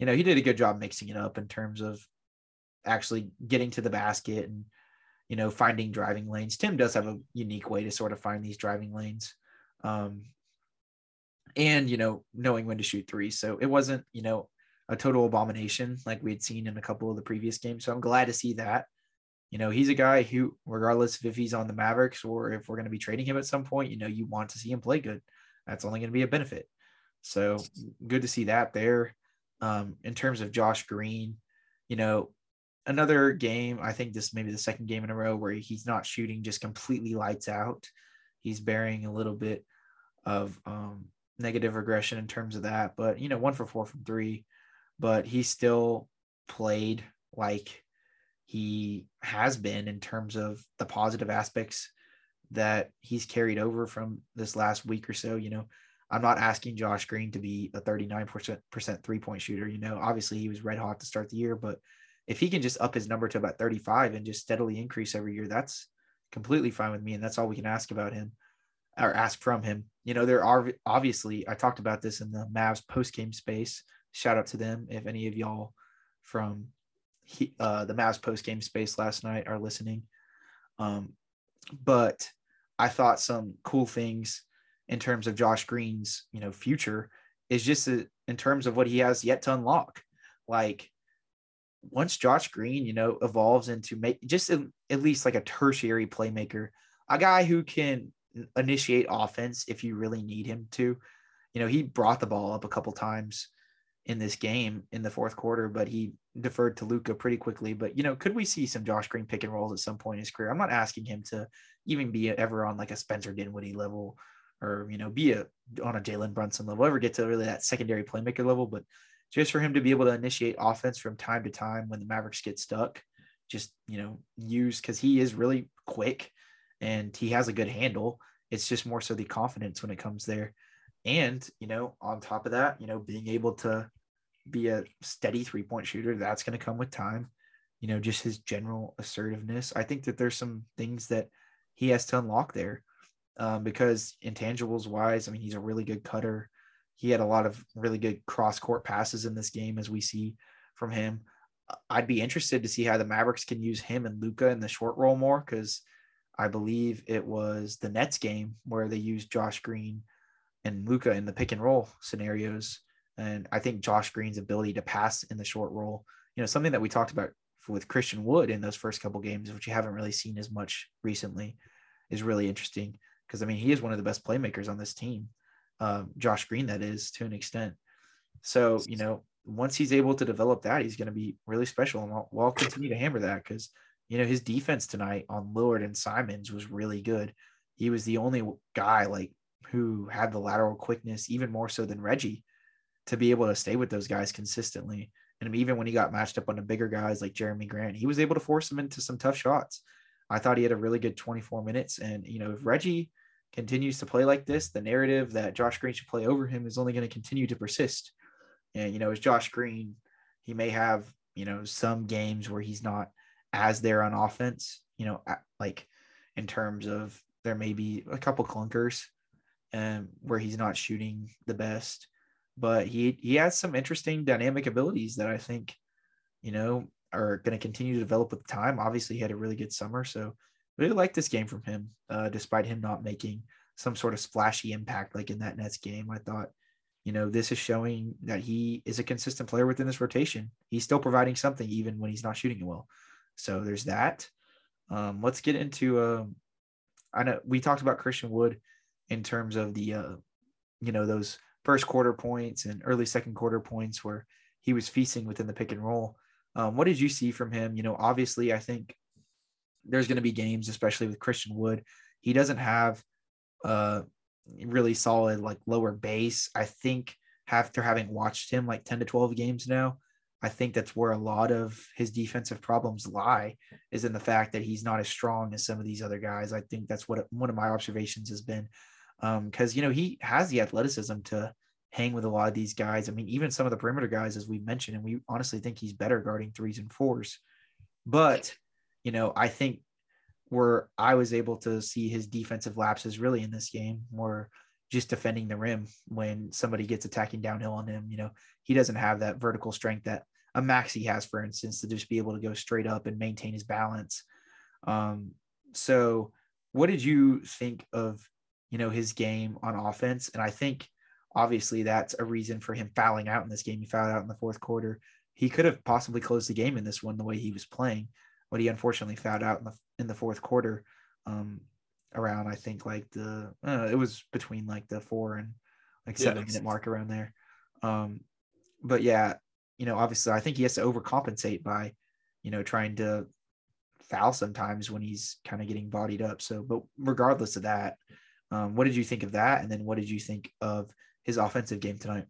you know, he did a good job mixing it up in terms of actually getting to the basket and you know finding driving lanes. Tim does have a unique way to sort of find these driving lanes. Um, and you know knowing when to shoot three. So it wasn't you know a total abomination like we had seen in a couple of the previous games. So I'm glad to see that. You know, he's a guy who, regardless if he's on the Mavericks or if we're going to be trading him at some point, you know, you want to see him play good. That's only going to be a benefit. So good to see that there. Um, in terms of Josh Green, you know, another game, I think this may be the second game in a row where he's not shooting just completely lights out. He's bearing a little bit of um, negative regression in terms of that. But you know, one for four from three, but he still played like he has been in terms of the positive aspects that he's carried over from this last week or so. You know, I'm not asking Josh Green to be a 39% three point shooter. You know, obviously he was red hot to start the year, but if he can just up his number to about 35 and just steadily increase every year, that's completely fine with me. And that's all we can ask about him or ask from him. You know, there are obviously, I talked about this in the Mavs post game space. Shout out to them. If any of y'all from he, uh, the Mavs post game space last night are listening. Um, but I thought some cool things in terms of Josh Green's, you know, future is just a, in terms of what he has yet to unlock. Like once Josh Green, you know, evolves into make just at least like a tertiary playmaker, a guy who can initiate offense if you really need him to. You know, he brought the ball up a couple times in this game in the fourth quarter, but he deferred to Luka pretty quickly. But you know, could we see some Josh Green pick and rolls at some point in his career? I'm not asking him to even be ever on like a Spencer Dinwiddie level or you know be a on a Jalen Brunson level, ever get to really that secondary playmaker level, but just for him to be able to initiate offense from time to time when the Mavericks get stuck, just you know use because he is really quick and he has a good handle. It's just more so the confidence when it comes there. And, you know, on top of that, you know, being able to be a steady three point shooter, that's going to come with time. You know, just his general assertiveness. I think that there's some things that he has to unlock there um, because intangibles wise, I mean, he's a really good cutter. He had a lot of really good cross court passes in this game, as we see from him. I'd be interested to see how the Mavericks can use him and Luka in the short roll more because I believe it was the Nets game where they used Josh Green and Luka in the pick and roll scenarios. And I think Josh Green's ability to pass in the short roll, you know, something that we talked about with Christian Wood in those first couple games, which you haven't really seen as much recently, is really interesting because I mean he is one of the best playmakers on this team. Um, Josh Green, that is to an extent. So you know, once he's able to develop that, he's going to be really special, and we'll, we'll continue to hammer that because you know, his defense tonight on Lillard and Simons was really good. He was the only guy like who had the lateral quickness, even more so than Reggie, to be able to stay with those guys consistently. And even when he got matched up on the bigger guys like Jerami Grant, he was able to force them into some tough shots. I thought he had a really good 24 minutes. And, you know, if Reggie continues to play like this, the narrative that Josh Green should play over him is only going to continue to persist. And, you know, as Josh Green, he may have, you know, some games where he's not as there on offense, you know, like in terms of there may be a couple clunkers and where he's not shooting the best, but he he has some interesting dynamic abilities that I think, you know, are going to continue to develop with time. Obviously, he had a really good summer, so really like this game from him, uh, despite him not making some sort of splashy impact like in that Nets game. I thought, you know, this is showing that he is a consistent player within this rotation. He's still providing something even when he's not shooting it well. So there's that. Um, let's get into. Um, I know we talked about Christian Wood in terms of the, uh, you know, those first quarter points and early second quarter points where he was feasting within the pick and roll. Um, what did you see from him? You know, obviously, I think there's going to be games, especially with Christian Wood. He doesn't have a really solid like lower base. I think after having watched him like 10 to 12 games now, I think that's where a lot of his defensive problems lie is in the fact that he's not as strong as some of these other guys. I think that's what one of my observations has been. Because, um, you know, he has the athleticism to hang with a lot of these guys. I mean, even some of the perimeter guys, as we mentioned, and we honestly think he's better guarding threes and fours. But, you know, I think where I was able to see his defensive lapses really in this game were just defending the rim when somebody gets attacking downhill on him. You know, he doesn't have that vertical strength that a Maxi has, for instance, to just be able to go straight up and maintain his balance. Um, so, what did you think of, you know, his game on offense? And I think obviously that's a reason for him fouling out in this game. He fouled out in the fourth quarter. He could have possibly closed the game in this one the way he was playing, but he unfortunately fouled out in the in the fourth quarter. Um, around I think like the uh, it was between like the four and like seven yeah, minute mark around there. Um, but yeah, you know, obviously I think he has to overcompensate by, you know, trying to foul sometimes when he's kind of getting bodied up. So, but regardless of that, um, what did you think of that? And then what did you think of his offensive game tonight?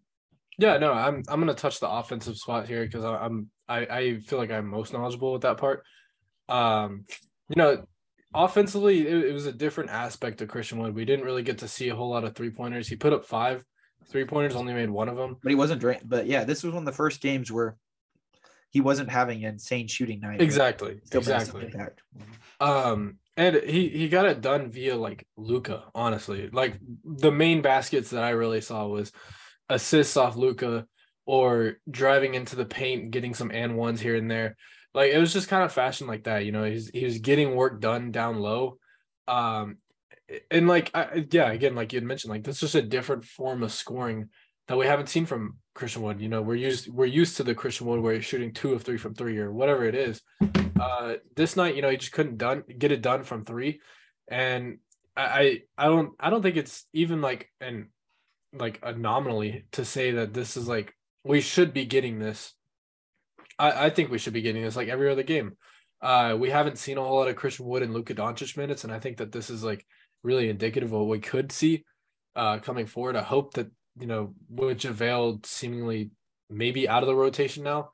Yeah, no, I'm I'm gonna touch the offensive spot here because I'm I, I feel like I'm most knowledgeable with that part. Um, you know, offensively, it, it, was a different aspect of Christian Wood. We didn't really get to see a whole lot of three pointers. He put up five three pointers, only made one of them. But he wasn't drained. But yeah, this was one of the first games where he wasn't having an insane shooting night. Exactly. Exactly. Um, and he he got it done via like Luka. Honestly, like the main baskets that I really saw was assists off Luka or driving into the paint, getting some and ones here and there like it was just kind of fashion like that. You know, he's he was getting work done down low. Um, and like I, yeah, again, like you had mentioned, like this is just a different form of scoring that we haven't seen from Christian Wood. You know, we're used we're used to the Christian Wood where he's shooting two of three from three or whatever it is. Uh, this night, you know, he just couldn't done get it done from three, and I I don't I don't think it's even like an like a nominally to say that this is like we should be getting this I, I think we should be getting this like every other game. Uh, we haven't seen a whole lot of Christian Wood and Luka Doncic minutes, and I think that this is like really indicative of what we could see uh, coming forward. I hope that you know with JaVale seemingly maybe out of the rotation now,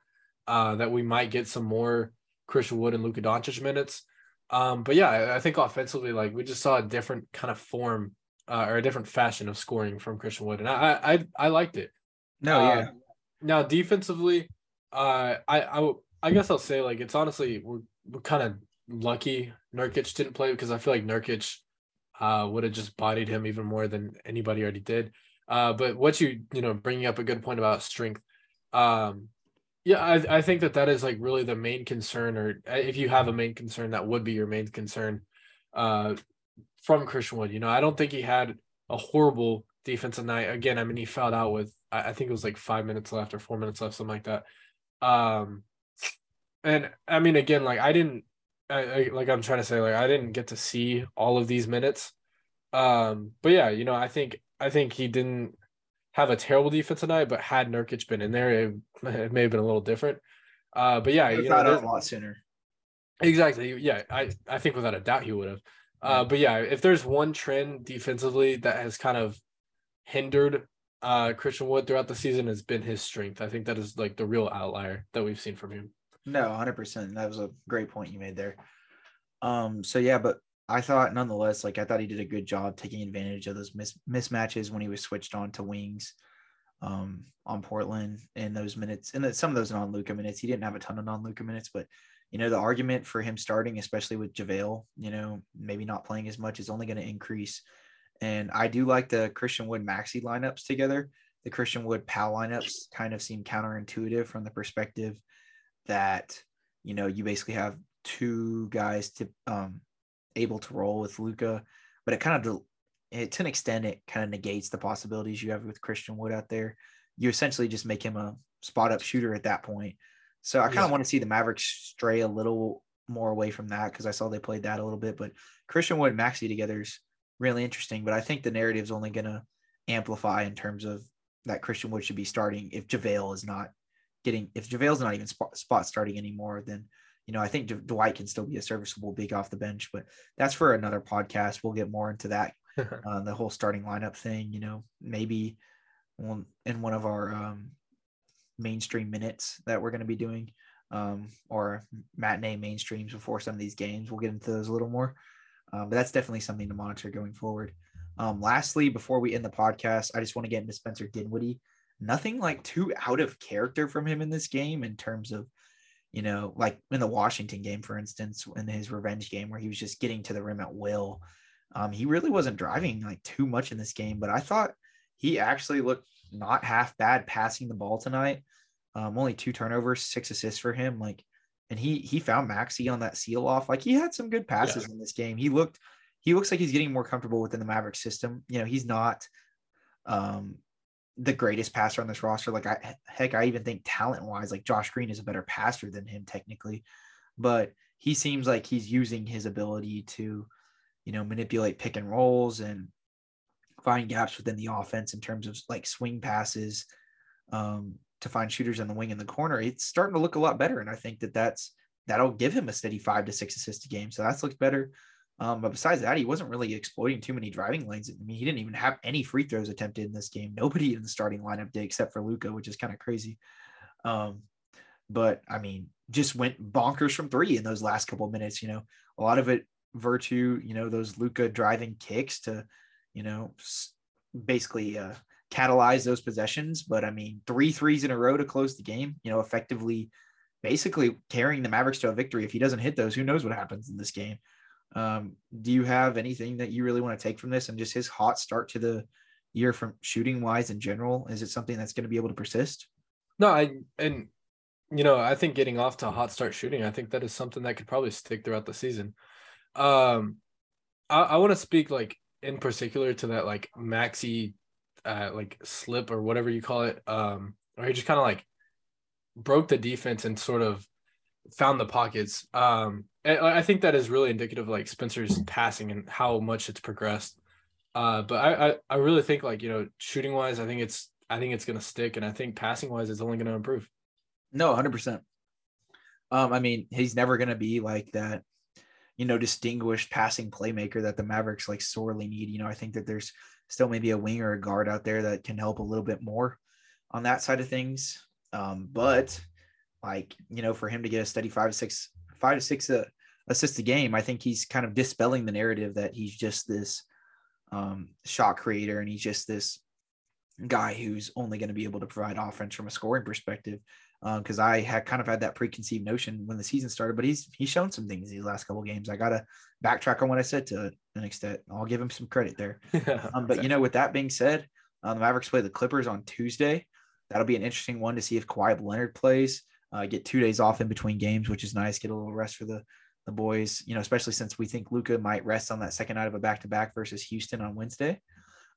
uh, that we might get some more Christian Wood and Luka Doncic minutes. Um, but yeah, I, I, think offensively, like we just saw a different kind of form uh, or a different fashion of scoring from Christian Wood, and I I I liked it. No, yeah. Uh, now defensively, uh, I I I guess I'll say like it's honestly we're we're kind of lucky Nurkic didn't play because I feel like Nurkic uh would have just bodied him even more than anybody already did. Uh, but what you you know bringing up a good point about strength. Um, yeah, I I think that that is like really the main concern, or uh, if you have a main concern, that would be your main concern. Uh, from Christian Wood, you know, I don't think he had a horrible defensive night. Again, I mean, he fouled out with I think it was like five minutes left or four minutes left, something like that. Um, and I mean, again, like I didn't, I, I, like I'm trying to say, like I didn't get to see all of these minutes. Um, but yeah, you know, I think I think he didn't have a terrible defense tonight, but had Nurkic been in there, it, it may have been a little different. Uh, but yeah, you know, a lot sooner. Exactly. Yeah, I I think without a doubt he would have. Uh, but yeah, if there's one trend defensively that has kind of hindered uh, Christian Wood throughout the season has been his strength. I think that is like the real outlier that we've seen from him. No, 100%. That was a great point you made there. Um, so yeah, but I thought nonetheless, like I thought he did a good job taking advantage of those mis- mismatches when he was switched on to wings um, on Portland in those minutes, and some of those non-Luka minutes. He didn't have a ton of non-Luka minutes, but you know the argument for him starting, especially with JaVale, you know, maybe not playing as much, is only going to increase and I do like the Christian Wood Maxi lineups together. The Christian Wood Powell lineups kind of seem counterintuitive from the perspective that, you know, you basically have two guys to um able to roll with Luka, but it kind of it, to an extent it kind of negates the possibilities you have with Christian Wood out there. You essentially just make him a spot up shooter at that point. So I kind of yeah. want to see the Mavericks stray a little more away from that because I saw they played that a little bit. But Christian Wood and Maxi together is really interesting. But I think the narrative is only going to amplify in terms of that Christian Wood should be starting if JaVale is not getting if JaVale's not even spot, spot starting anymore, then you know I think D- Dwight can still be a serviceable big off the bench. But that's for another podcast. We'll get more into that, uh, the whole starting lineup thing. You know, maybe in one of our um, mainstream minutes that we're going to be doing um, or matinee mainstreams before some of these games. We'll get into those a little more. Um, but that's definitely something to monitor going forward. Um, lastly, before we end the podcast, I just want to get into Spencer Dinwiddie. Nothing like too out of character from him in this game in terms of, you know, like in the Washington game, for instance, in his revenge game where he was just getting to the rim at will. Um, he really wasn't driving like too much in this game, but I thought he actually looked not half bad passing the ball tonight. Um, only two turnovers, six assists for him. Like, and he he found Maxi on that seal off. Like he had some good passes yeah. in this game. He looked he looks like he's getting more comfortable within the Maverick system. You know, he's not um the greatest passer on this roster. Like I heck, I even think talent wise, like Josh Green is a better passer than him technically, but he seems like he's using his ability to, you know, manipulate pick and rolls and find gaps within the offense in terms of like swing passes, um, to find shooters in the wing in the corner, it's starting to look a lot better. And I think that that's that'll give him a steady five to six assists a game. So that's looked better. Um, but besides that, he wasn't really exploiting too many driving lanes. I mean, he didn't even have any free throws attempted in this game. Nobody in the starting lineup did except for Luka, which is kind of crazy. Um, but I mean, just went bonkers from three in those last couple minutes. You know, a lot of it virtue, you know, those Luka driving kicks to, you know, basically uh, catalyze those possessions. But I mean, three threes in a row to close the game, you know, effectively basically carrying the Mavericks to a victory. If he doesn't hit those, who knows what happens in this game? Um, do you have anything that you really want to take from this and just his hot start to the year from shooting wise in general? Is it something that's going to be able to persist? No, I and you know, I think getting off to a hot start shooting, I think that is something that could probably stick throughout the season. Um I, I want to speak like in particular to that like Maxi uh, like slip or whatever you call it, um, or he just kind of like broke the defense and sort of found the pockets. Um, I think that is really indicative of like Spencer's passing and how much it's progressed. Uh, but I, I, I really think like you know shooting wise, I think it's I think it's gonna stick, and I think passing wise, it's only gonna improve. No, hundred percent. Um, I mean, he's never gonna be like that, you know, distinguished passing playmaker that the Mavericks like sorely need. You know, I think that there's still maybe a wing or a guard out there that can help a little bit more on that side of things. Um, but like you know, for him to get a steady five to six, five to six uh, assists a game, I think he's kind of dispelling the narrative that he's just this um, shot creator and he's just this guy who's only going to be able to provide offense from a scoring perspective because um, I had kind of had that preconceived notion when the season started, but he's he's shown some things these last couple games. I gotta backtrack on what I said to an extent. I'll give him some credit there. um, but you know, with that being said, um, the Mavericks play the Clippers on Tuesday. That'll be an interesting one to see if Kawhi Leonard plays. Uh, get two days off in between games, which is nice. Get a little rest for the the boys. You know, especially since we think Luka might rest on that second night of a back to back versus Houston on Wednesday.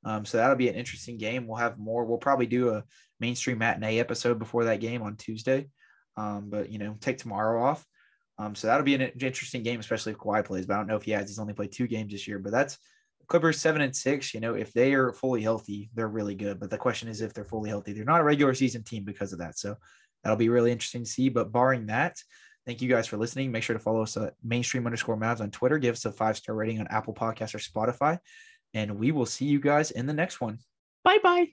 Um, so that'll be an interesting game. We'll have more. We'll probably do a mainstream matinee episode before that game on Tuesday. Um, but you know, take tomorrow off. Um, so that'll be an interesting game, especially if Kawhi plays. But I don't know if he has. He's only played two games this year. But that's Clippers seven and six. You know, if they are fully healthy, they're really good. But the question is if they're fully healthy. They're not a regular season team because of that. So that'll be really interesting to see. But barring that, thank you guys for listening. Make sure to follow us at mainstream underscore Mavs on Twitter. Give us a five star rating on Apple Podcasts or Spotify. And we will see you guys in the next one. Bye bye.